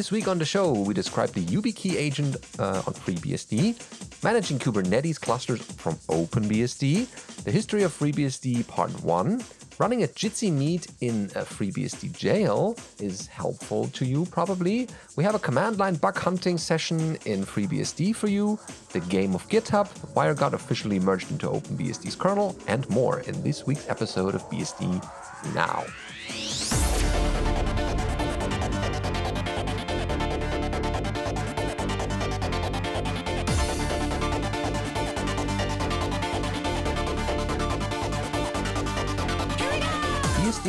This week on the show, we describe the YubiKey agent uh, on FreeBSD, managing Kubernetes clusters from OpenBSD, the history of FreeBSD Part 1, running a Jitsi meet in a FreeBSD jail is helpful to you probably. We have a command line bug hunting session in FreeBSD for you, the game of GitHub, WireGuard officially merged into OpenBSD's kernel, and more in this week's episode of BSD Now.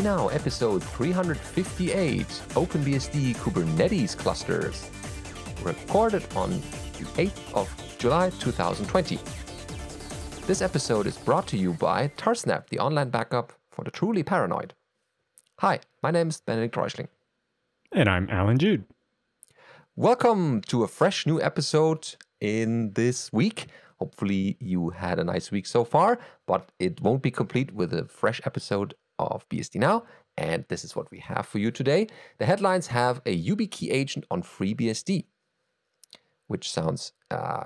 Now, episode 358 OpenBSD Kubernetes clusters. Recorded on the 8th of July 2020. This episode is brought to you by Tarsnap, the online backup for the truly paranoid. Hi, my name is Benedict Reuschling. And I'm Alan Jude. Welcome to a fresh new episode in this week. Hopefully, you had a nice week so far, but it won't be complete with a fresh episode of BSD Now. And this is what we have for you today. The headlines have a YubiKey agent on FreeBSD, which sounds uh,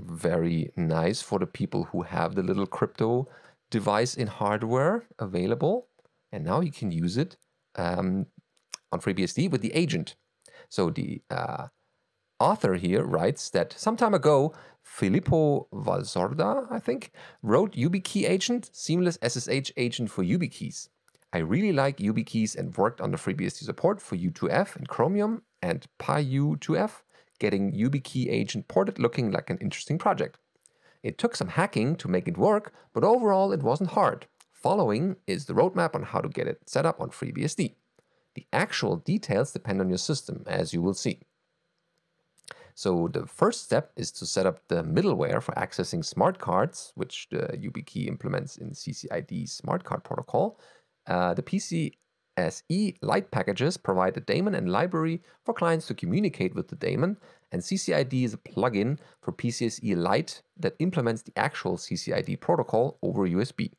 very nice for the people who have the little crypto device in hardware available. And now you can use it um, on FreeBSD with the agent. So the uh, author here writes that some time ago, Filippo Valsorda, I think, wrote YubiKey agent, seamless SSH agent for YubiKeys. I really like YubiKeys and worked on the FreeBSD support for U2F and Chromium and PyU2F, getting YubiKey agent ported looking like an interesting project. It took some hacking to make it work, but overall it wasn't hard. Following is the roadmap on how to get it set up on FreeBSD. The actual details depend on your system, as you will see. So the first step is to set up the middleware for accessing smart cards, which the YubiKey implements in CCID smart card protocol. Uh, the PCSC light packages provide a daemon and library for clients to communicate with the daemon, and CCID is a plugin for PCSC Lite that implements the actual CCID protocol over USB.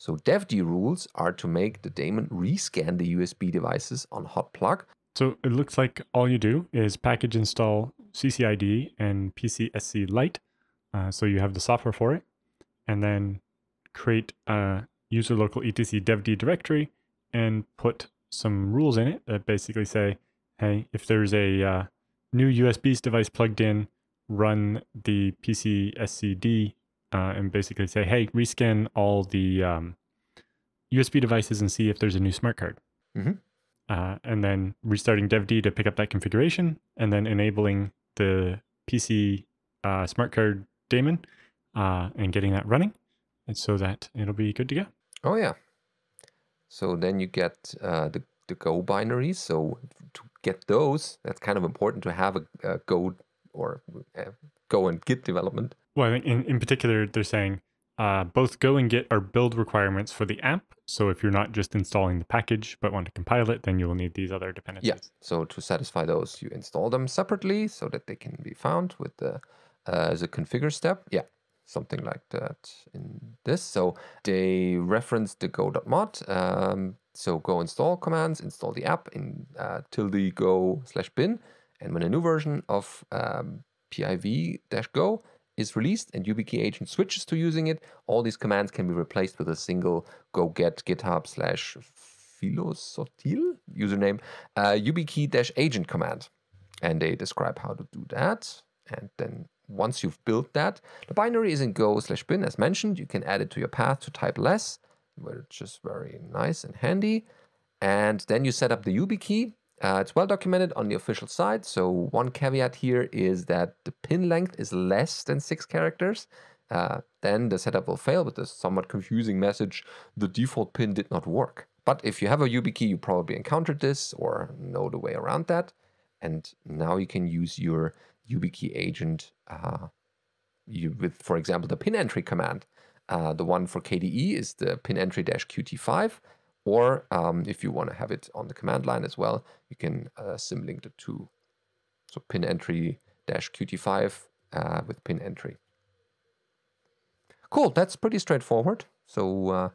So devd rules are to make the daemon rescan the USB devices on hot plug. So it looks like all you do is package install CCID and PCSC Lite. Uh, so you have the software for it, and then create a user local etc devd directory and put some rules in it that basically say, hey, if there's a uh, new USB device plugged in, run the PCSCD uh, and basically say, hey, rescan all the um, USB devices and see if there's a new smart card. Mm-hmm. Uh, and then restarting devd to pick up that configuration, and then enabling the PC uh, smart card daemon uh, and getting that running, and so that it'll be good to go. Oh yeah. So then you get uh, the the Go binaries. So to get those, that's kind of important to have a, a Go or uh, Go and Git development. Well, in in particular, they're saying uh, both Go and Git are build requirements for the app. So if you're not just installing the package but want to compile it, then you will need these other dependencies. Yeah. So to satisfy those, you install them separately so that they can be found with the uh, as a configure step. Yeah, something like that in this. So they reference the go.mod. Um, so go install commands, install the app in uh, tilde go slash bin. And when a new version of um, piv-go is released and YubiKey agent switches to using it, all these commands can be replaced with a single go get github slash FiloSottile username uh, YubiKey agent command. And they describe how to do that. And then once you've built that, the binary is in go slash bin as mentioned. You can add it to your path to type less, which is very nice and handy. And then you set up the YubiKey uh, it's well documented on the official site. So one caveat here is that the pin length is less than six characters. Uh, then the setup will fail with this somewhat confusing message, the default pin did not work. But if you have a YubiKey, you probably encountered this or know the way around that. And now you can use your YubiKey agent uh, you, with, for example, the pin entry command. Uh, the one for KDE is the pin entry qt5. Or um, if you want to have it on the command line as well, you can uh, symlink the two. So pin entry dash qt5 uh, with pin entry. Cool, that's pretty straightforward. So uh,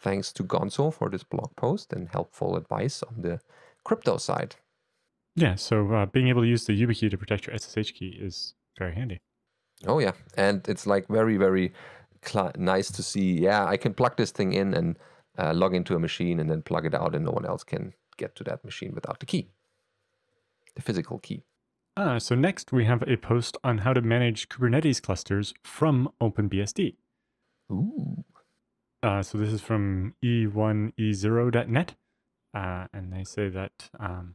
thanks to Gonzo for this blog post and helpful advice on the crypto side. Yeah, so uh, being able to use the YubiKey to protect your SSH key is very handy. Oh yeah, and it's like very very cl- nice to see. Yeah, I can plug this thing in and uh, log into a machine and then plug it out, and no one else can get to that machine without the key, the physical key. Ah, so next we have a post on how to manage Kubernetes clusters from OpenBSD. Ooh. Uh, so this is from e1e0.net, uh, and they say that um,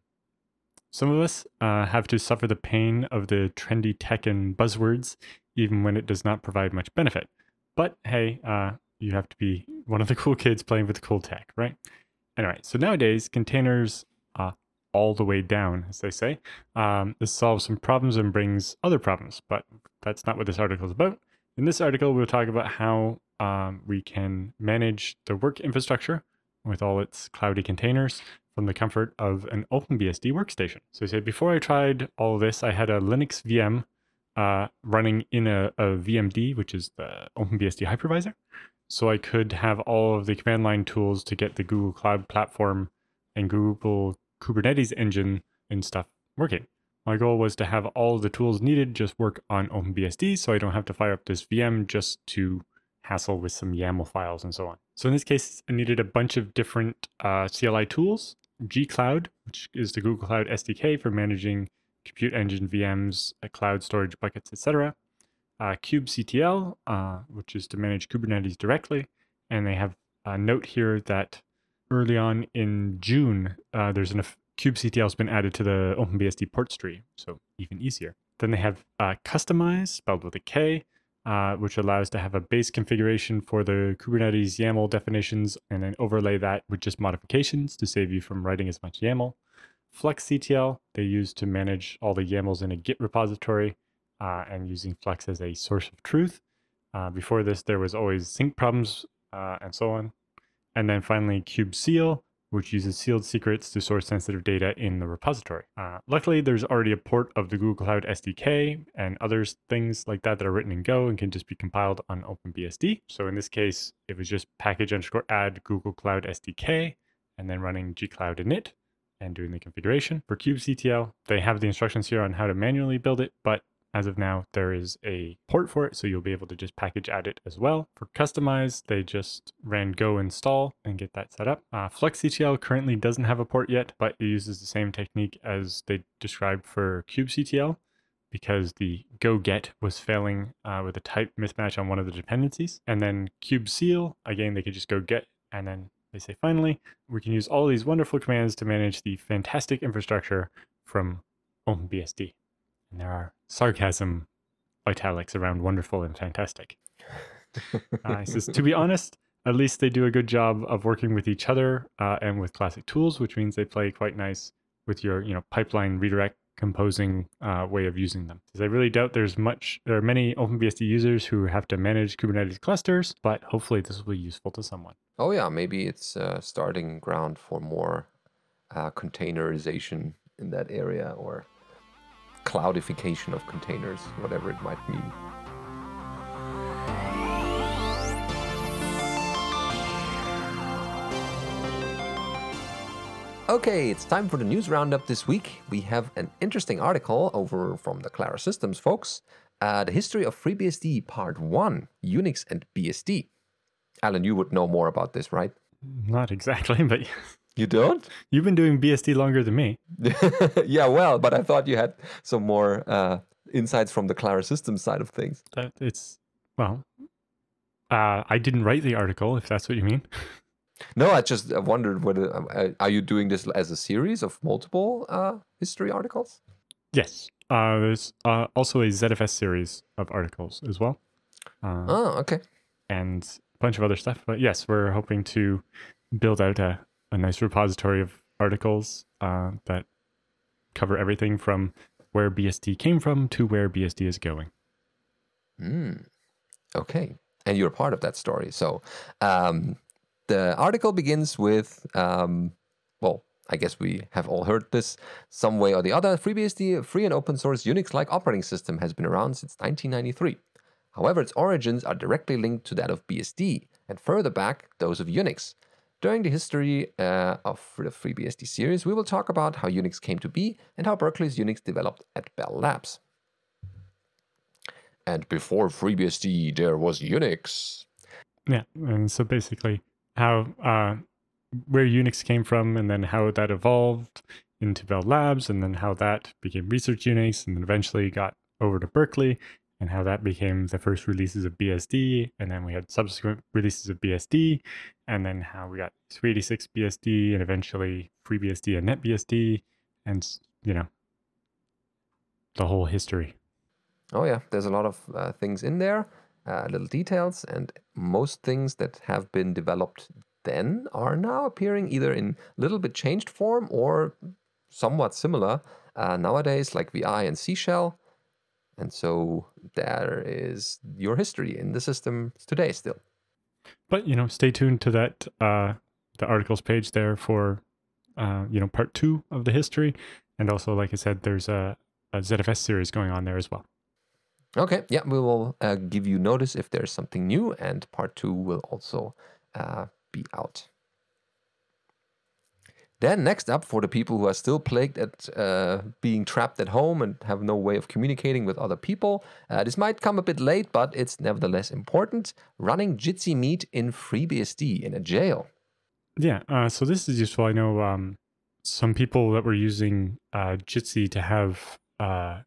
some of us uh, have to suffer the pain of the trendy tech and buzzwords, even when it does not provide much benefit. But hey, uh, you have to be one of the cool kids playing with the cool tech, right? Anyway, so nowadays containers uh, all the way down, as they say. Um, this solves some problems and brings other problems, but that's not what this article is about. In this article, we'll talk about how um, we can manage the work infrastructure with all its cloudy containers from the comfort of an OpenBSD workstation. So, I say before I tried all this, I had a Linux VM uh, running in a, a VMD, which is the OpenBSD hypervisor. So I could have all of the command line tools to get the Google Cloud Platform and Google Kubernetes engine and stuff working. My goal was to have all the tools needed just work on OpenBSD so I don't have to fire up this VM just to hassle with some YAML files and so on. So in this case, I needed a bunch of different uh, CLI tools, gcloud, which is the Google Cloud SDK for managing compute engine VMs, uh, cloud storage buckets, etc. Uh, kubectl, uh, which is to manage Kubernetes directly. And they have a note here that early on in June, uh, there's enough kubectl has been added to the OpenBSD port tree, so even easier. Then they have uh, kustomize, spelled with a K, uh, which allows to have a base configuration for the Kubernetes YAML definitions and then overlay that with just modifications to save you from writing as much YAML. fluxctl, they use to manage all the YAMLs in a Git repository uh, and using Flux as a source of truth. Uh, before this, there was always sync problems uh, and so on. And then finally, kubeseal, which uses sealed secrets to store sensitive data in the repository. Uh, luckily, there's already a port of the Google Cloud SDK and other things like that that are written in Go and can just be compiled on OpenBSD. So in this case, it was just package underscore add Google Cloud SDK and then running gcloud init and doing the configuration. For kubectl, they have the instructions here on how to manually build it, but as of now, there is a port for it, so you'll be able to just package add it as well. For kustomize, they just ran go install and get that set up. Uh, fluxctl currently doesn't have a port yet, but it uses the same technique as they described for kubectl because the go get was failing uh, with a type mismatch on one of the dependencies. And then kubeseal, again, they could just go get and then they say finally, we can use all these wonderful commands to manage the fantastic infrastructure from OpenBSD. And there are sarcasm italics around wonderful and fantastic. uh, he says, to be honest, at least they do a good job of working with each other uh, and with classic tools, which means they play quite nice with your, you know, pipeline redirect composing uh, way of using them. Because I really doubt there's much, there are many OpenBSD users who have to manage Kubernetes clusters, but hopefully this will be useful to someone. Oh yeah, maybe it's a starting ground for more uh, containerization in that area or cloudification of containers, whatever it might mean. Okay, it's time for the news roundup this week. We have an interesting article over from the Klara Systems folks. Uh, the history of FreeBSD Part 1 Unix and BSD. Alan, you would know more about this, right? Not exactly, but You don't? you've been doing BSD longer than me. yeah, well, but I thought you had some more uh, insights from the Klara Systems side of things. That it's well, uh, I didn't write the article, if that's what you mean. No, I just uh, wondered whether uh, are you doing this as a series of multiple uh, history articles? Yes. Uh, there's uh, also a ZFS series of articles as well, uh, Oh, okay. and a bunch of other stuff. But yes, we're hoping to build out a, a nice repository of articles uh, that cover everything from where BSD came from to where BSD is going. Mm. Okay. And you're part of that story. So um, the article begins with, um, well, I guess we have all heard this some way or the other. FreeBSD, a free and open source Unix like operating system, has been around since 1993. However, its origins are directly linked to that of BSD, and further back, those of Unix. During the history uh, of the FreeBSD series, we will talk about how Unix came to be and how Berkeley's Unix developed at Bell Labs. And before FreeBSD, there was Unix. Yeah, and so basically how uh, where Unix came from, and then how that evolved into Bell Labs, and then how that became Research Unix, and then eventually got over to Berkeley, and how that became the first releases of BSD, and then we had subsequent releases of BSD, and then how we got 386 BSD, and eventually FreeBSD and NetBSD, and you know the whole history. Oh yeah, there's a lot of uh, things in there, uh, little details, and most things that have been developed then are now appearing either in a little bit changed form or somewhat similar uh, nowadays, like VI and C Shell. And so there is your history in the system today still. But you know, stay tuned to that uh, the articles page there for uh, you know part two of the history, and also like I said, there's a, a ZFS series going on there as well. Okay, yeah, we will uh, give you notice if there's something new, and part two will also uh, be out. Then, next up, for the people who are still plagued at uh, being trapped at home and have no way of communicating with other people, uh, this might come a bit late, but it's nevertheless important. Running Jitsi Meet in FreeBSD in a jail. Yeah, uh, so this is useful. I know um, some people that were using uh, Jitsi to have uh,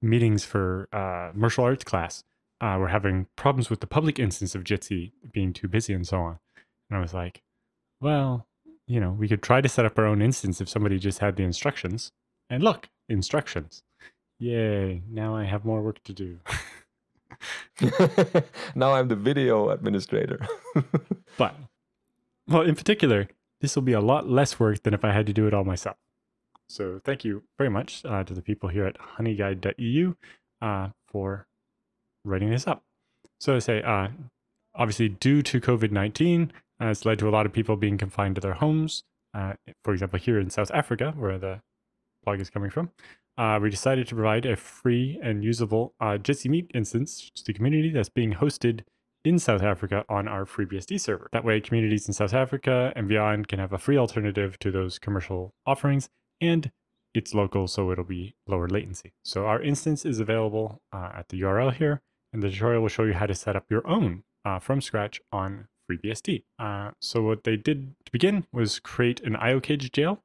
meetings for uh, martial arts class were having problems with the public instance of Jitsi being too busy and so on. And I was like, well, you know, we could try to set up our own instance if somebody just had the instructions. And look, instructions. Yay, now I have more work to do. now I'm the video administrator. but, well, in particular, this will be a lot less work than if I had to do it all myself. So thank you very much uh, to the people here at honeyguide.eu uh, for writing this up. So to say, uh, obviously, due to COVID 19, uh, it's led to a lot of people being confined to their homes. Uh, for example, here in South Africa, where the blog is coming from, uh, we decided to provide a free and usable uh, Jitsi Meet instance to the community that's being hosted in South Africa on our FreeBSD server. That way, communities in South Africa and beyond can have a free alternative to those commercial offerings, and it's local, so it'll be lower latency. So our instance is available uh, at the URL here, and the tutorial will show you how to set up your own uh, from scratch on FreeBSD. Uh, so what they did to begin was create an IOCage jail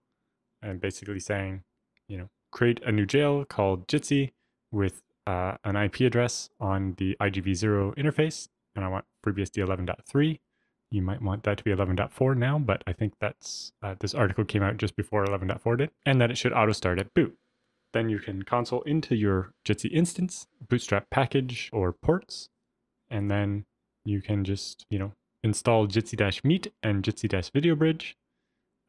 and basically saying, you know, create a new jail called Jitsi with uh, an IP address on the igb0 interface. And I want FreeBSD 11.3. You might want that to be 11.4 now, but I think that's uh, this article came out just before 11.4 did, and that it should auto start at boot. Then you can console into your Jitsi instance, bootstrap package or ports, and then you can just, you know, install Jitsi-Meet and Jitsi-Video Bridge.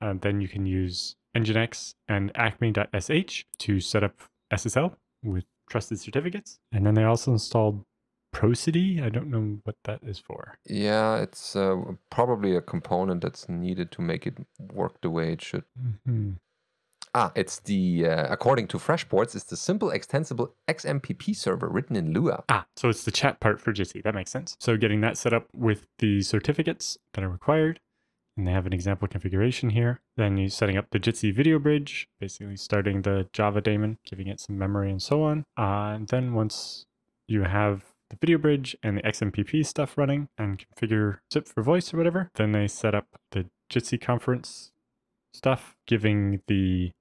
Uh, then you can use Nginx and acme.sh to set up SSL with trusted certificates. And then they also installed Prosody. I don't know what that is for. Yeah, it's uh, probably a component that's needed to make it work the way it should. Mm-hmm. Ah, it's the, uh, according to Freshports, it's the simple extensible XMPP server written in Lua. Ah, so it's the chat part for Jitsi. That makes sense. So getting that set up with the certificates that are required, and they have an example configuration here. Then you setting up the Jitsi video bridge, basically starting the Java daemon, giving it some memory and so on. Uh, and then once you have the video bridge and the XMPP stuff running and configure zip for voice or whatever, then they set up the Jitsi conference stuff, giving the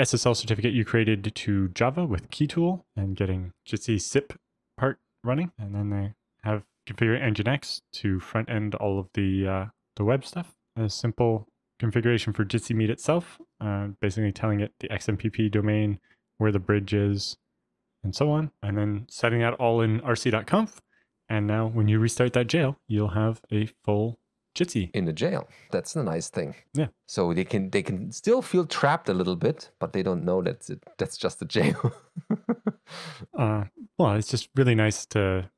SSL certificate you created to Java with Keytool and getting Jitsi SIP part running. And then they have configure Nginx to front end all of the uh, the web stuff. A simple configuration for Jitsi Meet itself, uh, basically telling it the XMPP domain, where the bridge is, and so on. And then setting that all in rc.conf. And now when you restart that jail, you'll have a full Jitsi. In the jail. That's the nice thing. Yeah. So they can they can still feel trapped a little bit, but they don't know that it, that's just a jail. uh, well, it's just really nice to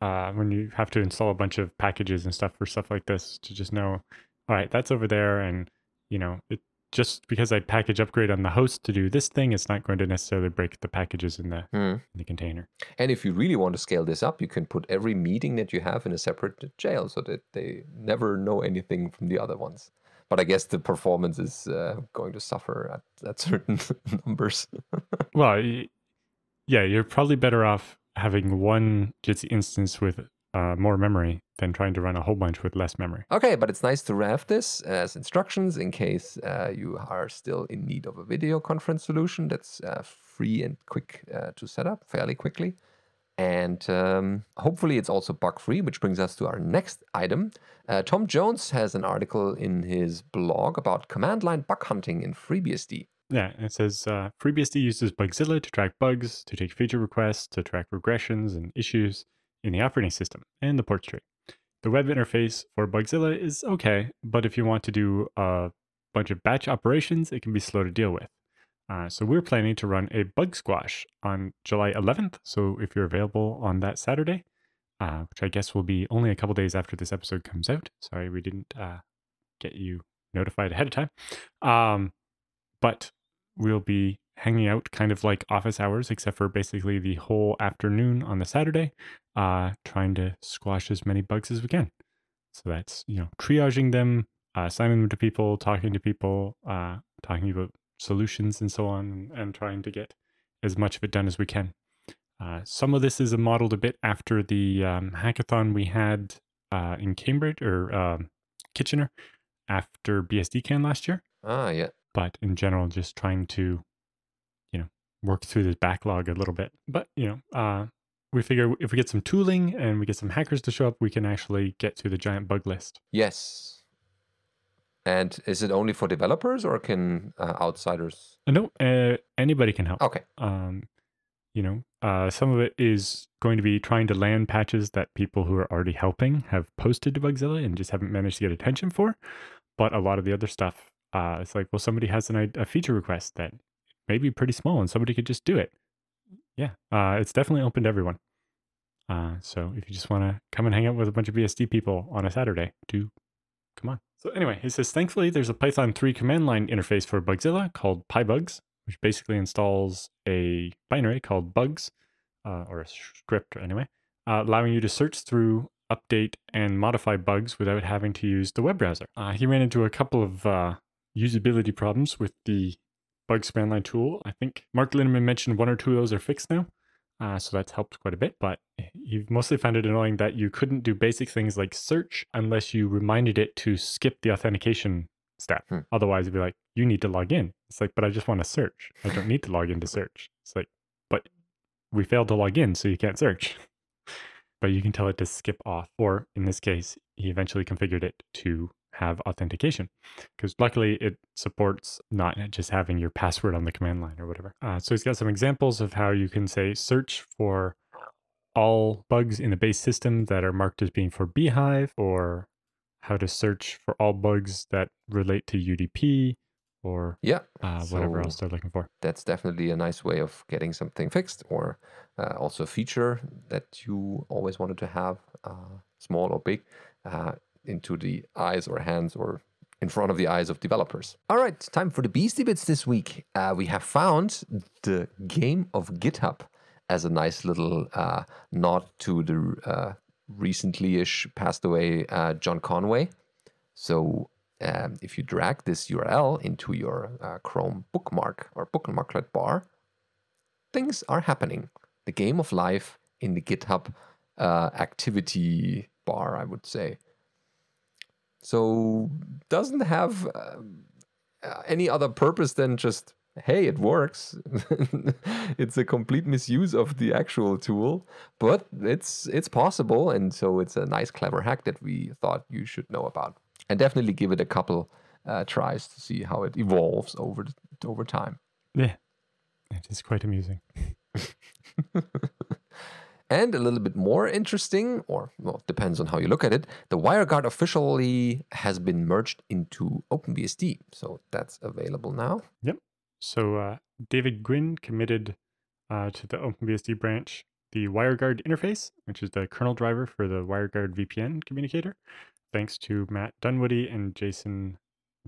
uh, when you have to install a bunch of packages and stuff for stuff like this to just know, all right, that's over there, and you know, it just because I package upgrade on the host to do this thing, it's not going to necessarily break the packages in the Hmm. in the container. And if you really want to scale this up, you can put every meeting that you have in a separate jail so that they never know anything from the other ones. But I guess the performance is uh, going to suffer at, at certain numbers. Well, yeah, you're probably better off having one Jitsi instance with uh, more memory than trying to run a whole bunch with less memory. Okay, but it's nice to have this as instructions in case uh, you are still in need of a video conference solution that's uh, free and quick uh, to set up fairly quickly. And um, hopefully it's also bug free, which brings us to our next item. Uh, Tom Jones has an article in his blog about command line bug hunting in FreeBSD. Yeah, it says uh, FreeBSD uses Bugzilla to track bugs, to take feature requests, to track regressions and issues in the operating system and the port tree. The web interface for Bugzilla is okay, but if you want to do a bunch of batch operations, it can be slow to deal with. Uh, so we're planning to run a bug squash on July 11th. So if you're available on that Saturday, uh, which I guess will be only a couple days after this episode comes out. Sorry, we didn't uh, get you notified ahead of time. Um, but we'll be hanging out kind of like office hours, except for basically the whole afternoon on the Saturday, uh, trying to squash as many bugs as we can. So that's, you know, triaging them, uh, assigning them to people, talking to people, uh, talking about solutions and so on, and, trying to get as much of it done as we can. Uh, some of this is modeled a bit after the um, hackathon we had uh, in Cambridge or um, Kitchener after BSDCan last year Ah, yeah. But in general, just trying to, you know, work through this backlog a little bit. But you know, uh, we figure if we get some tooling and we get some hackers to show up, we can actually get to the giant bug list. Yes. And is it only for developers or can uh, outsiders? Uh, no, uh, anybody can help. Okay. Um, you know, uh, some of it is going to be trying to land patches that people who are already helping have posted to Bugzilla and just haven't managed to get attention for. But a lot of the other stuff, uh, it's like, well, somebody has an, a feature request that may be pretty small and somebody could just do it. Yeah, uh, it's definitely open to everyone. Uh, so if you just want to come and hang out with a bunch of BSD people on a Saturday, do come on. So anyway, he says, thankfully, there's a Python 3 command line interface for Bugzilla called pybugz, which basically installs a binary called bugs, uh, or a script or anyway, uh, allowing you to search through, update, and modify bugs without having to use the web browser. Uh, he ran into a couple of uh, usability problems with the bug command line tool. I think Mark Linimon mentioned one or two of those are fixed now. Uh, so that's helped quite a bit, but he mostly found it annoying that you couldn't do basic things like search unless you reminded it to skip the authentication step. Hmm. Otherwise, it'd be like, you need to log in. It's like, but I just want to search. I don't need to log in to search. It's like, but we failed to log in, so you can't search. but you can tell it to skip off. Or in this case, he eventually configured it to have authentication because luckily it supports not just having your password on the command line or whatever. Uh, so he's got some examples of how you can say search for all bugs in the base system that are marked as being for bhyve, or how to search for all bugs that relate to UDP, or Yeah. uh, whatever So- else they're looking for. that's definitely a nice way of getting something fixed or uh, also a feature that you always wanted to have uh, small or big uh, into the eyes or hands or in front of the eyes of developers all right time for the beastie bits this week uh, we have found the game of github as a nice little uh, nod to the uh, recently-ish passed away uh, john conway so um, if you drag this URL into your uh, Chrome bookmark or bookmarklet bar, things are happening. The game of life in the GitHub uh, activity bar, I would say. So doesn't have um, uh, any other purpose than just hey, it works. it's a complete misuse of the actual tool, but it's it's possible, and so it's a nice, clever hack that we thought you should know about, and definitely give it a couple uh, tries to see how it evolves over over time. Yeah, it is quite amusing. And a little bit more interesting, or well, depends on how you look at it, the WireGuard officially has been merged into OpenBSD. So that's available now. Yep. So uh, David Gwynne committed uh, to the OpenBSD branch the WireGuard interface, which is the kernel driver for the WireGuard VPN communicator, thanks to Matt Dunwoodie and Jason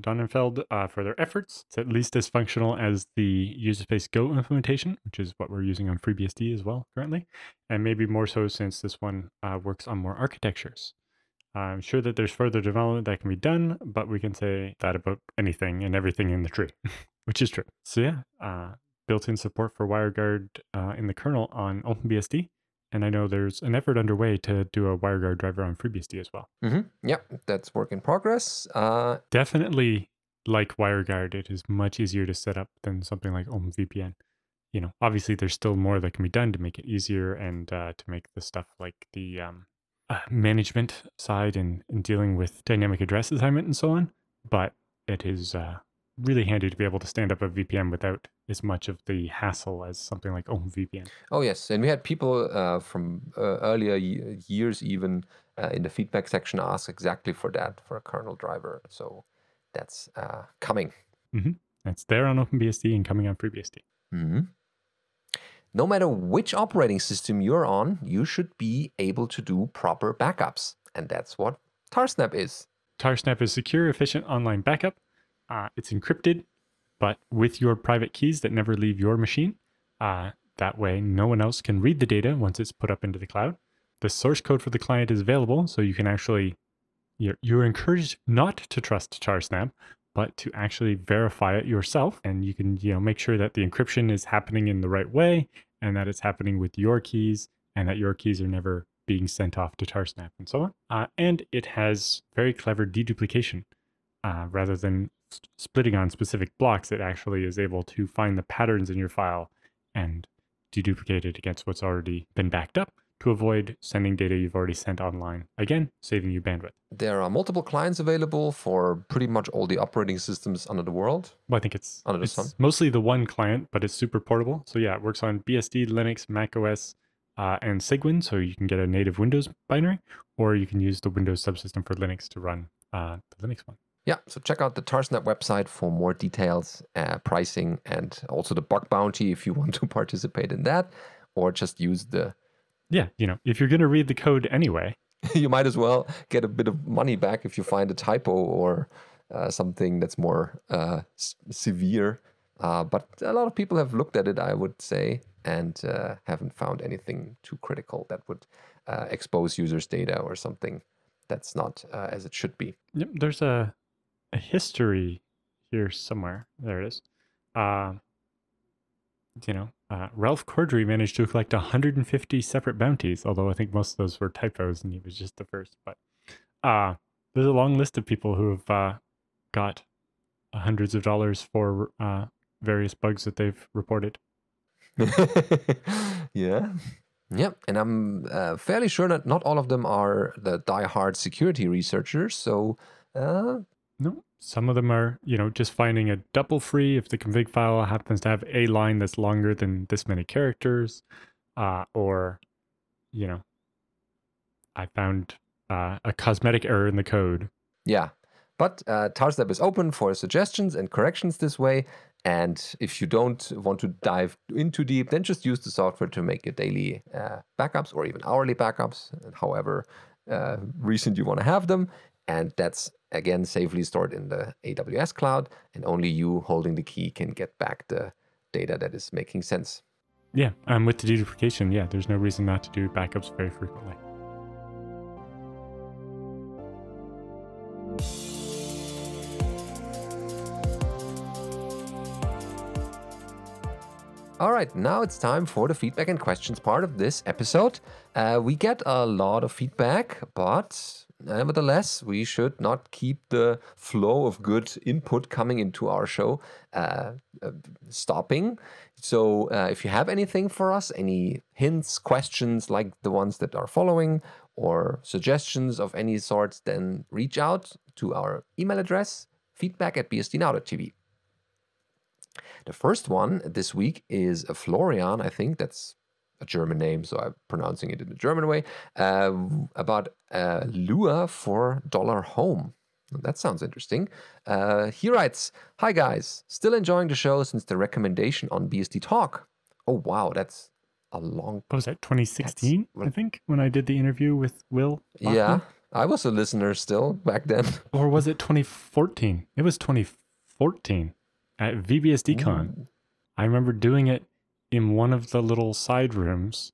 Donenfeld uh, for their efforts. It's at least as functional as the user space Go implementation, which is what we're using on FreeBSD as well currently, and maybe more so since this one uh, works on more architectures. I'm sure that there's further development that can be done, but we can say that about anything and everything in the tree, which is true. So yeah, uh, built-in support for WireGuard uh, in the kernel on OpenBSD. And I know there's an effort underway to do a WireGuard driver on FreeBSD as well. Mm-hmm. Yep, that's work in progress. Uh, Definitely like WireGuard, it is much easier to set up than something like OpenVPN. You know, obviously there's still more that can be done to make it easier and uh, to make the stuff like the um, uh, management side and, and dealing with dynamic address assignment and so on. But it is uh, really handy to be able to stand up a VPN without as much of the hassle as something like OpenVPN. Oh yes, and we had people uh, from uh, earlier ye- years even uh, in the feedback section ask exactly for that for a kernel driver. So that's uh, coming. It's there on OpenBSD and coming on FreeBSD. hmm No matter which operating system you're on, you should be able to do proper backups, and that's what Tarsnap is. Tarsnap is secure, efficient online backup. Uh, it's encrypted, but with your private keys that never leave your machine. Uh, that way, no one else can read the data once it's put up into the cloud. The source code for the client is available, so you can actually, you're, you're encouraged not to trust Tarsnap, but to actually verify it yourself. And you can, you know, make sure that the encryption is happening in the right way and that it's happening with your keys and that your keys are never being sent off to Tarsnap and so on. Uh, and it has very clever deduplication. Uh, rather than splitting on specific blocks, it actually is able to find the patterns in your file and deduplicate it against what's already been backed up to avoid sending data you've already sent online. Again, saving you bandwidth. There are multiple clients available for pretty much all the operating systems under the world. Well, I think it's, Under the it's sun. mostly the one client, but it's super portable. So yeah, it works on BSD, Linux, Mac OS, uh, and Cygwin. So you can get a native Windows binary, or you can use the Windows subsystem for Linux to run uh, the Linux one. Yeah, so check out the Tarsnap website for more details, uh, pricing, and also the bug bounty if you want to participate in that, or just use the. Yeah, you know, if you're going to read the code anyway, you might as well get a bit of money back if you find a typo or uh, something that's more uh, s- severe. Uh, but a lot of people have looked at it, I would say, and uh, haven't found anything too critical that would uh, expose users' data or something that's not uh, as it should be. Yep, there's a a history here somewhere. There it is. Uh, you know, uh, Ralph Cordry managed to collect 150 separate bounties, although I think most of those were typos and he was just the first. But uh, there's a long list of people who have uh, got hundreds of dollars for uh, various bugs that they've reported. yeah. Yeah, and I'm uh, fairly sure that not all of them are the die-hard security researchers. So, uh, No, some of them are, you know, just finding a double free if the config file happens to have a line that's longer than this many characters, uh, or, you know, I found uh, a cosmetic error in the code. yeah. But uh, Tarsnap is open for suggestions and corrections this way. And if you don't want to dive in too deep, then just use the software to make your daily uh, backups or even hourly backups, however uh, recent you want to have them. And that's again safely stored in the AWS cloud, and only you holding the key can get back the data that is making sense. Yeah, um, with the deduplication, yeah, there's no reason not to do backups very frequently. All right, now it's time for the feedback and questions part of this episode. Uh, we get a lot of feedback, but nevertheless, we should not keep the flow of good input coming into our show uh, uh, stopping. So, uh, if you have anything for us, any hints, questions like the ones that are following, or suggestions of any sort, then reach out to our email address feedback at bsdnow.tv. The first one this week is Florian. I think that's a German name, so I'm pronouncing it in the German way. Uh, about uh, Lua for Dollar Home. That sounds interesting. Uh, he writes Hi, guys. Still enjoying the show since the recommendation on BSD Talk. Oh, wow. That's a long. What was that, 2016, I think, when I did the interview with Will? Yeah. I was a listener still back then. Or was it 2014? It was 2014 at VBSDCon. I remember doing it in one of the little side rooms.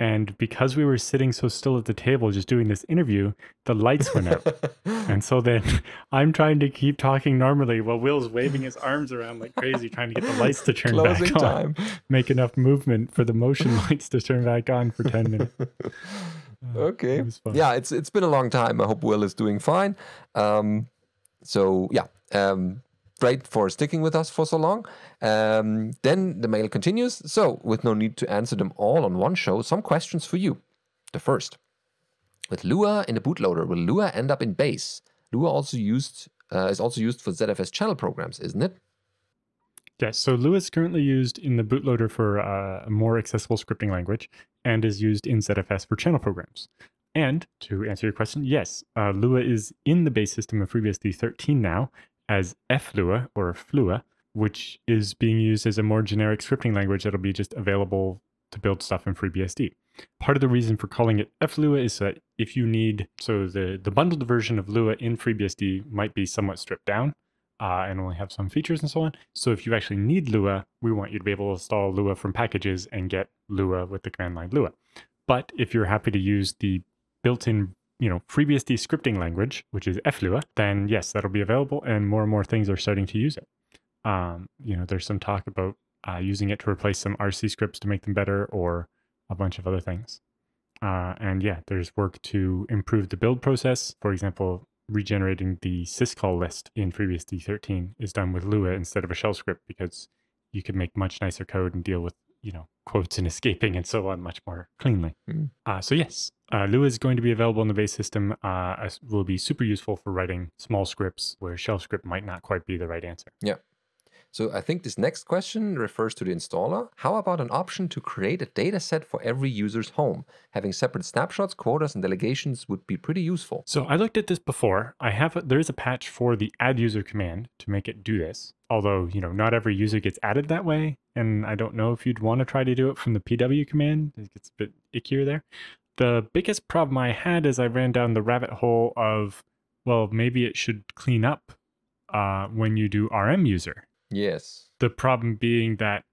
And because we were sitting so still at the table just doing this interview, the lights went out. and so then I'm trying to keep talking normally while Will's waving his arms around like crazy, trying to get the lights to turn Closing back on. time. Make enough movement for the motion lights to turn back on for 10 minutes. Uh, Okay. It. Yeah, it's it's been a long time. I hope Will is doing fine. Um, so yeah, um, great for sticking with us for so long. Um, then the mail continues. So with no need to answer them all on one show, some questions for you. The first, with Lua in the bootloader, will Lua end up in base? Lua also used uh, is also used for ZFS channel programs, isn't it? Yes, so Lua is currently used in the bootloader for uh, a more accessible scripting language and is used in ZFS for channel programs. And to answer your question, yes, uh, Lua is in the base system of FreeBSD 13 now as FLua or Flua, which is being used as a more generic scripting language that'll be just available to build stuff in FreeBSD. Part of the reason for calling it FLua is that if you need, so the, the bundled version of Lua in FreeBSD might be somewhat stripped down uh, and only have some features and so on. So if you actually need Lua, we want you to be able to install Lua from packages and get Lua with the command line Lua. But if you're happy to use the built-in, you know, FreeBSD scripting language, which is FLua, then yes, that'll be available, and more and more things are starting to use it. Um, you know, there's some talk about uh, using it to replace some RC scripts to make them better, or a bunch of other things. Uh, and yeah, there's work to improve the build process. For example, regenerating the syscall list in FreeBSD 13 is done with Lua instead of a shell script because you can make much nicer code and deal with you know quotes and escaping and so on much more cleanly. Mm. Uh, so yes, uh, Lua is going to be available in the base system. Uh, will be super useful for writing small scripts where shell script might not quite be the right answer. So I think this next question refers to the installer. How about an option to create a data set for every user's home? Having separate snapshots, quotas, and delegations would be pretty useful. So I looked at this before. I have a, there is a patch for the add user command to make it do this. Although you know not every user gets added that way, and I don't know if you'd want to try to do it from the pw command. It gets a bit ickier there. The biggest problem I had is I ran down the rabbit hole of well maybe it should clean up uh, when you do rm user. Yes. The problem being that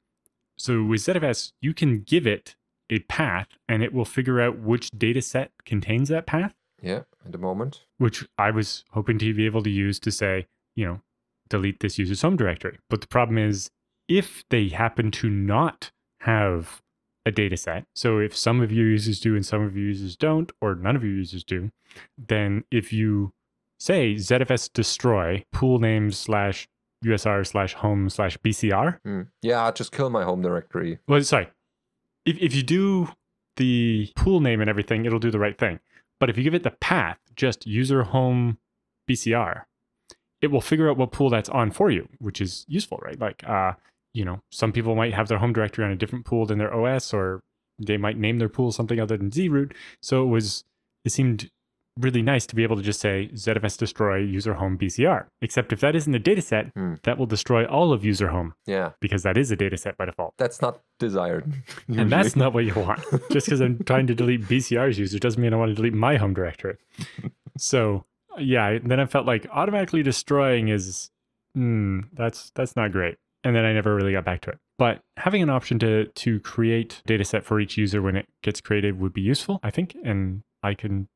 so with ZFS you can give it a path and it will figure out which data set contains that path Yeah, at the moment. which I was hoping to be able to use to say, you know, delete this user's home directory. But the problem is if they happen to not have a data set, so if some of your users do and some of your users don't, or none of your users do, then if you say ZFS destroy pool name slash USR slash home slash BCR, Hmm. Yeah, I'll just kill my home directory. well, sorry. If, if you do the pool name and everything, it'll do the right thing. But if you give it the path, just user home BCR, it will figure out what pool that's on for you, which is useful, right? Like, uh, you know, some people might have their home directory on a different pool than their OS, or they might name their pool something other than zroot. So it was, it seemed really nice to be able to just say ZFS destroy user home BCR. Except if that isn't a data set, Hmm. that will destroy all of user home Yeah, because that is a data set by default. that's not desired. And that's not what you want. Just because I'm trying to delete BCR's user doesn't mean I want to delete my home directory. so yeah, then I felt like automatically destroying is, hmm, that's that's not great. And then I never really got back to it. But having an option to to create data set for each user when it gets created would be useful, I think. And I can,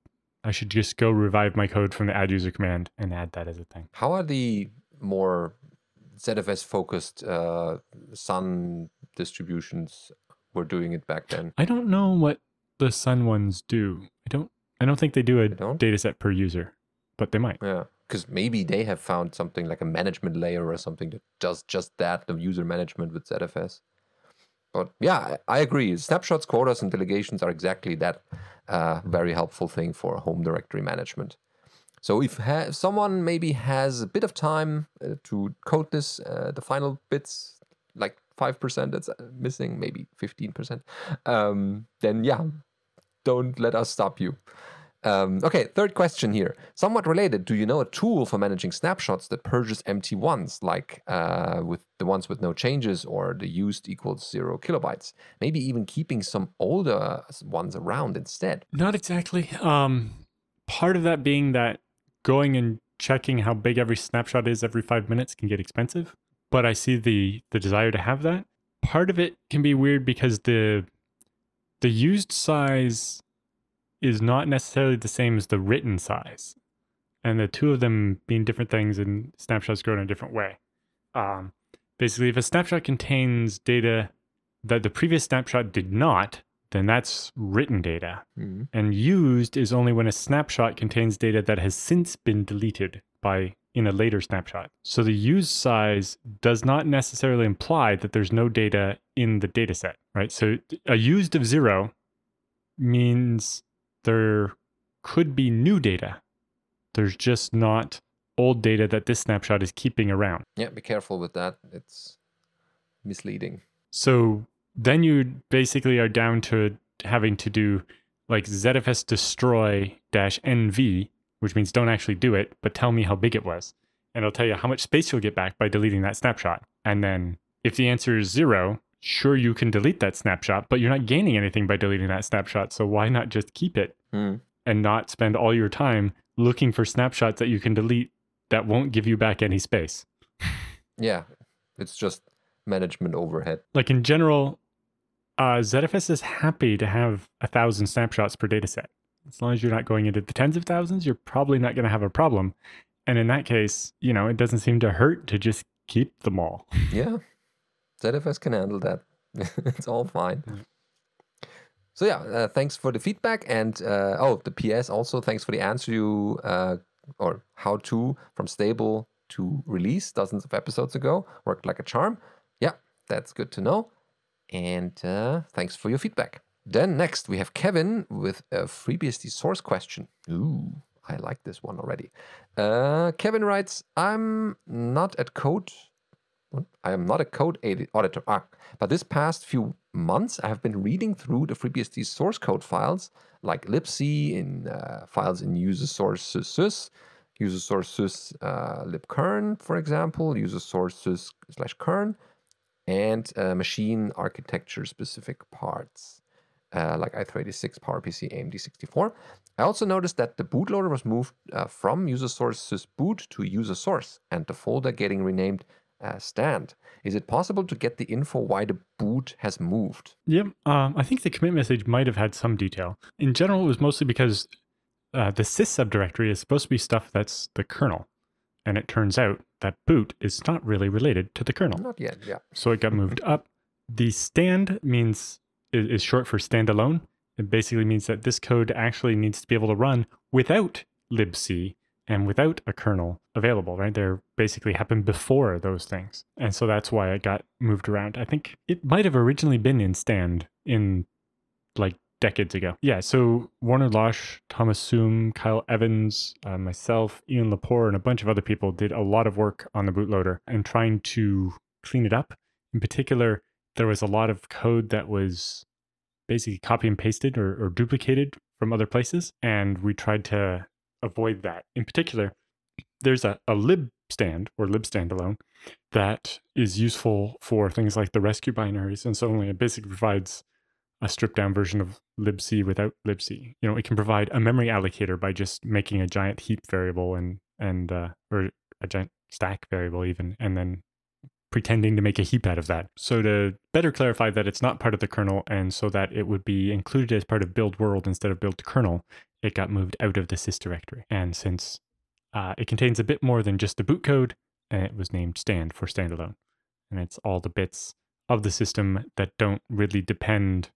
I should just go revive my code from the add user command and add that as a thing. How are the more ZFS focused uh, Sun distributions were doing it back then? I don't know what the Sun ones do. I don't. I don't think they do a They data set per user, but they might. Yeah, because maybe they have found something like a management layer or something that does just that, the user management with ZFS. But yeah, I agree. Snapshots, quotas, and delegations are exactly that uh, very helpful thing for home directory management. So if ha- someone maybe has a bit of time uh, to code this, uh, the final bits, like five percent that's uh, missing, maybe fifteen percent, um, then yeah, don't let us stop you. Um, okay, third question here. Somewhat related, do you know a tool for managing snapshots that purges empty ones, like uh, with the ones with no changes or the used equals zero kilobytes? Maybe even keeping some older ones around instead. Not exactly. Um, Part of that being that going and checking how big every snapshot is every five minutes can get expensive. But I see the the desire to have that. Part of it can be weird because the the used size is not necessarily the same as the written size. And the two of them being different things and snapshots grow in a different way. Um, basically, if a snapshot contains data that the previous snapshot did not, then that's written data. Mhm. And used is only when a snapshot contains data that has since been deleted by in a later snapshot. So the used size does not necessarily imply that there's no data in the data set, right? So a used of zero means there could be new data. There's just not old data that this snapshot is keeping around. Yeah, be careful with that. It's misleading. So then you basically are down to having to do like ZFS destroy dash NV, which means don't actually do it, but tell me how big it was. And it'll tell you how much space you'll get back by deleting that snapshot. And then if the answer is zero, sure you can delete that snapshot, but you're not gaining anything by deleting that snapshot. So why not just keep it Hmm. and not spend all your time looking for snapshots that you can delete that won't give you back any space? Yeah, it's just management overhead. like in general, uh, ZFS is happy to have a thousand snapshots per data set. As long as you're not going into the tens of thousands, you're probably not going to have a problem. And in that case, you know, it doesn't seem to hurt to just keep them all. Yeah, ZFS can handle that. it's all fine. So yeah, uh, thanks for the feedback and uh, oh, the PS also thanks for the answer you uh, or how to from stable to release dozens of episodes ago worked like a charm. Yeah, that's good to know. And uh, thanks for your feedback. Then next we have Kevin with a FreeBSD source question. Ooh, I like this one already. Uh, Kevin writes, "I'm not at code? I am not a code audi- auditor, ah, but this past few months I have been reading through the FreeBSD source code files like libc in uh, files in user source sys, user source sys uh, libkern, for example, user source sys slash kern, and uh, machine architecture specific parts uh, like i386, PowerPC, AMD64. I also noticed that the bootloader was moved uh, from user source sysboot to user source, and the folder getting renamed uh, stand. Is it possible to get the info why the boot has moved? Yep. Um, I think the commit message might have had some detail. In general, it was mostly because uh, the sys subdirectory is supposed to be stuff that's the kernel. And it turns out that boot is not really related to the kernel. Not yet, yeah. So it got moved up. The stand means is, is short for standalone. It basically means that this code actually needs to be able to run without libc and without a kernel available, right? They're basically happened before those things. And so that's why it got moved around. I think it might have originally been in stand in like decades ago. Yeah, so Warner Losh, Toomas Soome, Kyle Evans, uh, myself, Ian Lepore, and a bunch of other people did a lot of work on the bootloader and trying to clean it up. In particular, there was a lot of code that was basically copy and pasted or, or duplicated from other places. And we tried to avoid that. In particular, there's a, a lib stand or lib standalone that is useful for things like the rescue binaries. And so only it basically provides a stripped down version of libc without libc. You know, it can provide a memory allocator by just making a giant heap variable and and uh, or a giant stack variable even, and then pretending to make a heap out of that. So to better clarify that it's not part of the kernel, and so that it would be included as part of build world instead of build kernel, it got moved out of the sys directory. And since uh, it contains a bit more than just the boot code, and it was named stand for standalone, and it's all the bits of the system that don't really depend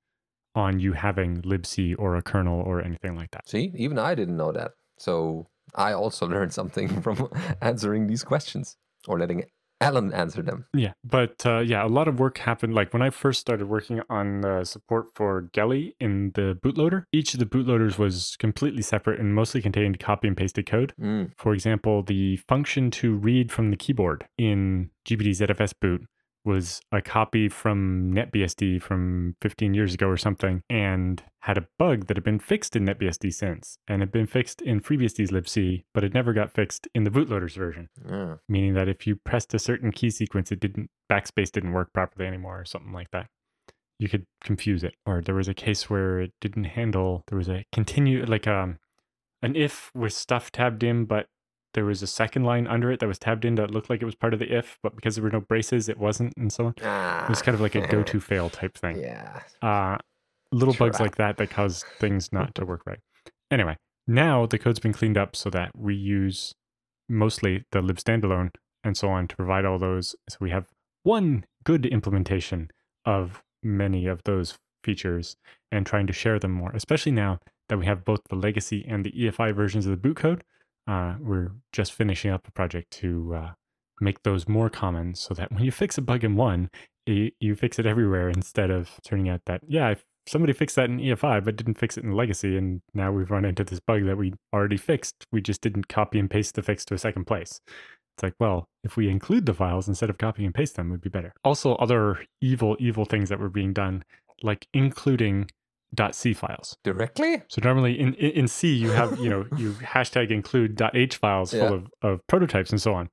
on you having libc or a kernel or anything like that. See, even I didn't know that. So I also learned something from answering these questions or letting Alan answered them. Yeah, but uh, yeah, a lot of work happened. Like when I first started working on the support for Geli in the bootloader, each of the bootloaders was completely separate and mostly contained copy and pasted code. Mm, For example, the function to read from the keyboard in GPT ZFS boot was a copy from NetBSD from 15 years ago or something and had a bug that had been fixed in NetBSD since and had been fixed in FreeBSD's libc, but it never got fixed in the bootloader's version yeah. meaning that if you pressed a certain key sequence, it didn't backspace didn't work properly anymore or something like that. You could confuse it. Or there was a case where it didn't handle. There was a continue like um an if with stuff tabbed in, but there was a second line under it that was tabbed in that looked like it was part of the if, but because there were no braces, it wasn't, and so on. Ah, It was kind of like a go-to fail type thing. Yeah. Uh, little bugs like that that cause things not to work right. Anyway, now the code's been cleaned up so that we use mostly the lib standalone and so on to provide all those. So we have one good implementation of many of those features and trying to share them more, especially now that we have both the legacy and the EFI versions of the boot code. Uh, we're just finishing up a project to uh, make those more common so that when you fix a bug in one, you, you fix it everywhere instead of turning out that, yeah, somebody fixed that in EFI but didn't fix it in legacy, and now we've run into this bug that we already fixed. We just didn't copy and paste the fix to a second place. It's like, well, if we include the files instead of copying and paste them, would be better. Also, other evil, evil things that were being done, like including .c files. Directly? So normally in, in C you have you know you hashtag include dot .h files full Yeah. of, of prototypes and so on.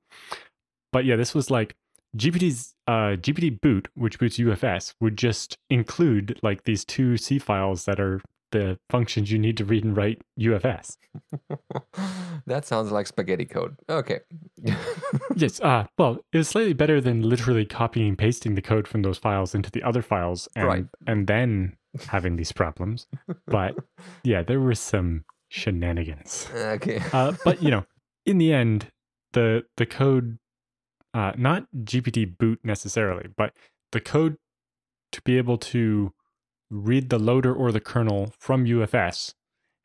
But yeah, this was like GPT's uh, GPT boot, which boots UFS, would just include like these two C files that are the functions you need to read and write UFS. that sounds like spaghetti code. Okay. Yes, uh, well, it was slightly better than literally copying and pasting the code from those files into the other files and Right. and then having these problems. But yeah, there were some shenanigans. okay. uh, but you know, in the end, the the code, uh, not GPT boot necessarily, but the code to be able to read the loader or the kernel from UFS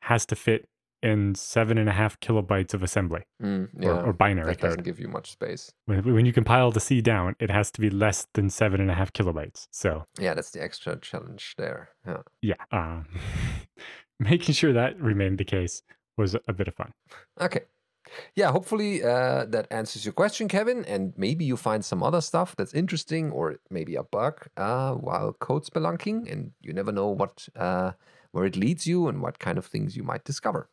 has to fit in seven and a half kilobytes of assembly Mm, or, yeah. or binary that doesn't code. give you much space. When, when you compile the C down, it has to be less than seven and a half kilobytes. So Yeah, that's the extra challenge there. Yeah. yeah, um, making sure that remained the case was a bit of fun. Okay. Yeah, hopefully uh, that answers your question, Kevin. And maybe you find some other stuff that's interesting or maybe a bug uh, while code spelunking. And you never know what uh, where it leads you and what kind of things you might discover.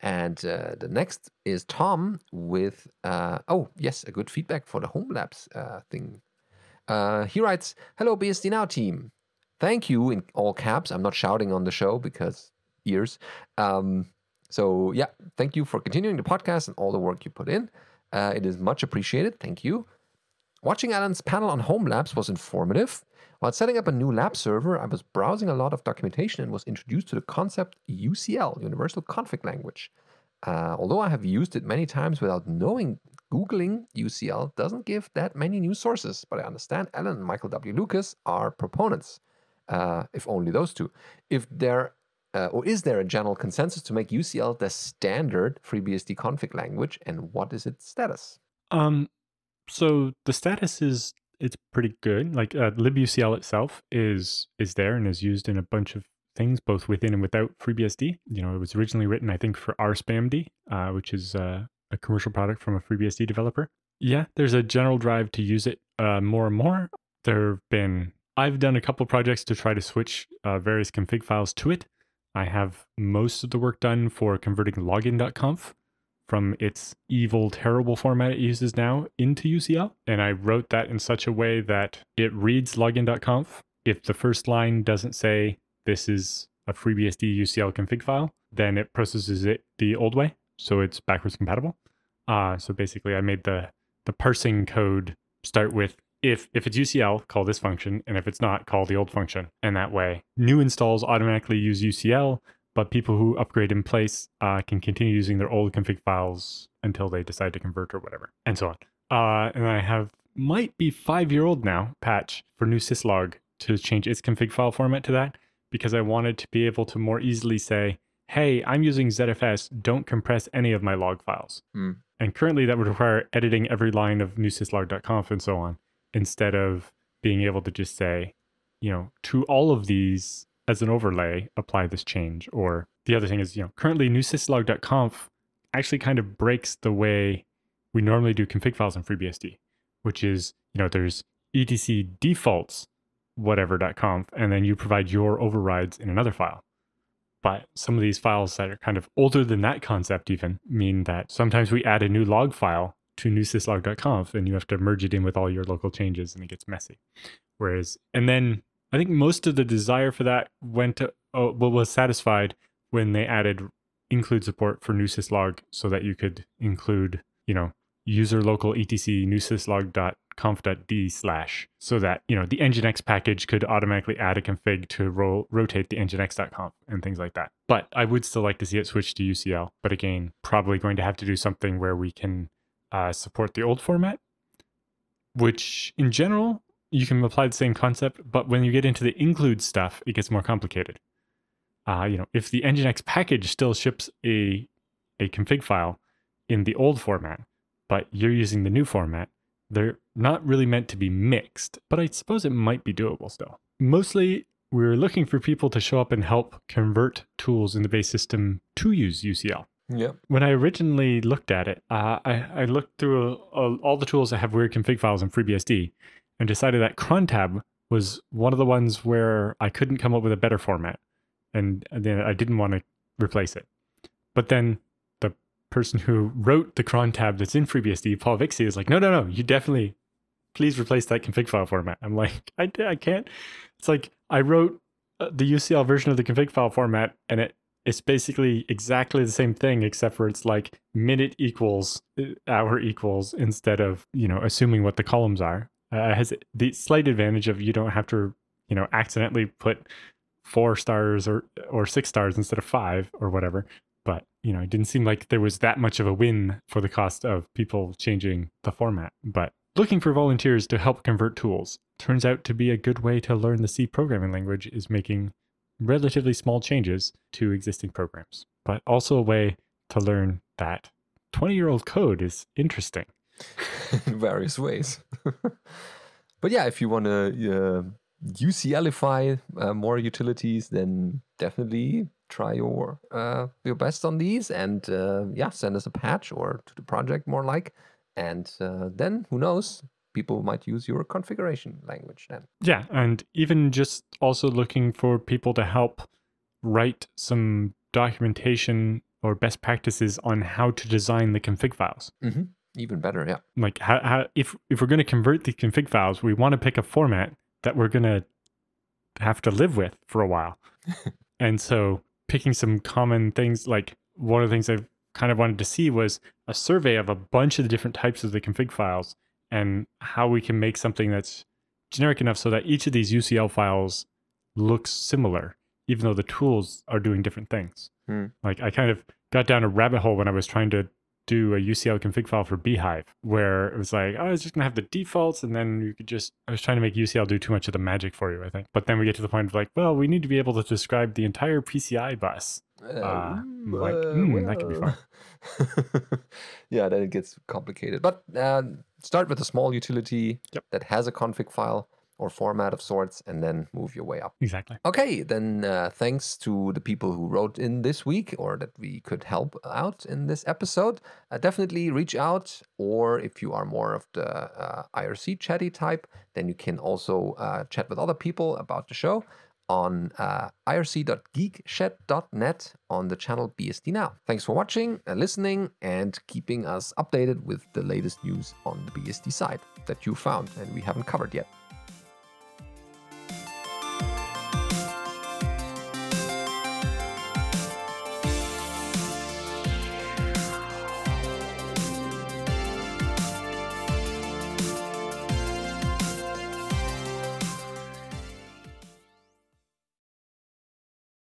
And uh, the next is Tom with, uh, oh, yes, a good feedback for the Home Labs uh, thing. Uh, he writes, Hello, BSD Now team. Thank you in all caps. I'm not shouting on the show because ears. Um, so, yeah, thank you for continuing the podcast and all the work you put in. Uh, it is much appreciated. Thank you. Watching Alan's panel on Home Labs was informative. While setting up a new lab server, I was browsing a lot of documentation and was introduced to the concept UCL, Universal Config Language. Uh, although I have used it many times without knowing, Googling UCL doesn't give that many new sources, but I understand Alan and Michael W. Lucas are proponents, uh, if only those two. If there uh, or is there a general consensus to make UCL the standard FreeBSD config language, and what is its status? Um, so the status is it's pretty good. Like uh, libucl itself is is there and is used in a bunch of things, both within and without FreeBSD. You know, it was originally written, I think, for RSpamD, uh, which is uh, a commercial product from a FreeBSD developer. Yeah, there's a general drive to use it uh, more and more. There have been I've done a couple projects to try to switch uh, various config files to it. I have most of the work done for converting login.conf from its evil, terrible format it uses now into UCL. And I wrote that in such a way that it reads login.conf. If the first line doesn't say this is a FreeBSD UCL config file, then it processes it the old way. So it's backwards compatible. Uh, so basically, I made the, the parsing code start with if if it's UCL, call this function, and if it's not, call the old function. And that way, new installs automatically use UCL, but people who upgrade in place uh, can continue using their old config files until they decide to convert or whatever, and so on. Uh, and I have might be five year old now patch for newsyslog to change its config file format to that because I wanted to be able to more easily say, hey, I'm using ZFS, don't compress any of my log files. Hmm. And currently that would require editing every line of newsyslog.conf and so on, instead of being able to just say, you know, to all of these as an overlay, apply this change. Or the other thing is, you know, currently newsyslog.conf actually kind of breaks the way we normally do config files in FreeBSD, which is, you know, there's etc defaults whatever.conf, and then you provide your overrides in another file. But some of these files that are kind of older than that concept even mean that sometimes we add a new log file to newsyslog.conf and you have to merge it in with all your local changes and it gets messy. Whereas, and then I think most of the desire for that went to, oh, well, was satisfied when they added include support for newsyslog so that you could include, you know, user local etc newsyslog.conf.d slash so that, you know, the nginx package could automatically add a config to ro- rotate the nginx.conf and things like that. But I would still like to see it switch to UCL. But again, probably going to have to do something where we can uh, support the old format, which in general, you can apply the same concept, but when you get into the include stuff, it gets more complicated. Uh, you know, if the Nginx package still ships a a config file in the old format, but you're using the new format, they're not really meant to be mixed, but I suppose it might be doable still. Mostly, we're looking for people to show up and help convert tools in the base system to use UCL. Yeah. When I originally looked at it, uh, I, I looked through uh, all the tools that have weird config files in FreeBSD and decided that crontab was one of the ones where I couldn't come up with a better format. And then I didn't want to replace it. But then the person who wrote the crontab that's in FreeBSD, Paul Vixie, is like, no, no, no, you definitely, please replace that config file format. I'm like, I, I can't. It's like I wrote uh, the UCL version of the config file format and it it's basically exactly the same thing except for it's like minute equals uh, hour equals instead of you know assuming what the columns are uh, has the slight advantage of you don't have to you know accidentally put four stars or or six stars instead of five or whatever but you know it didn't seem like there was that much of a win for the cost of people changing the format but looking for volunteers to help convert tools turns out to be a good way to learn the c programming language is making relatively small changes to existing programs, but also a way to learn that 20 year old code is interesting. in various ways. but yeah, if you want to uh, UCLify uh, more utilities, then definitely try your uh, your best on these, and uh, yeah, send us a patch or to the project more like, and uh, then who knows, people might use your configuration language then. Yeah, and even just also looking for people to help write some documentation or best practices on how to design the config files. Mm-hmm. Even better, yeah. Like how, how if if we're going to convert these config files, we want to pick a format that we're going to have to live with for a while. and so picking some common things like one of the things I've kind of wanted to see was a survey of a bunch of the different types of the config files and how we can make something that's generic enough so that each of these UCL files looks similar, even though the tools are doing different things. Hmm. Like I kind of got down a rabbit hole when I was trying to do a UCL config file for bhyve where it was like, oh, I was just gonna have the defaults, and then you could just. I was trying to make UCL do too much of the magic for you, I think. But then we get to the point of like, well, we need to be able to describe the entire PCI bus. Uh, like, mm, that could be fun. yeah, then it gets complicated. But uh, start with a small utility Yep. that has a config file or format of sorts, and then move your way up. Exactly. Okay, then uh, thanks to the people who wrote in this week or that we could help out in this episode. Uh, definitely reach out, or if you are more of the uh, IRC chatty type, then you can also uh, chat with other people about the show on uh, irc.geekshed.net on the channel BSD Now. Thanks for watching and listening and keeping us updated with the latest news on the BSD side that you found and we haven't covered yet.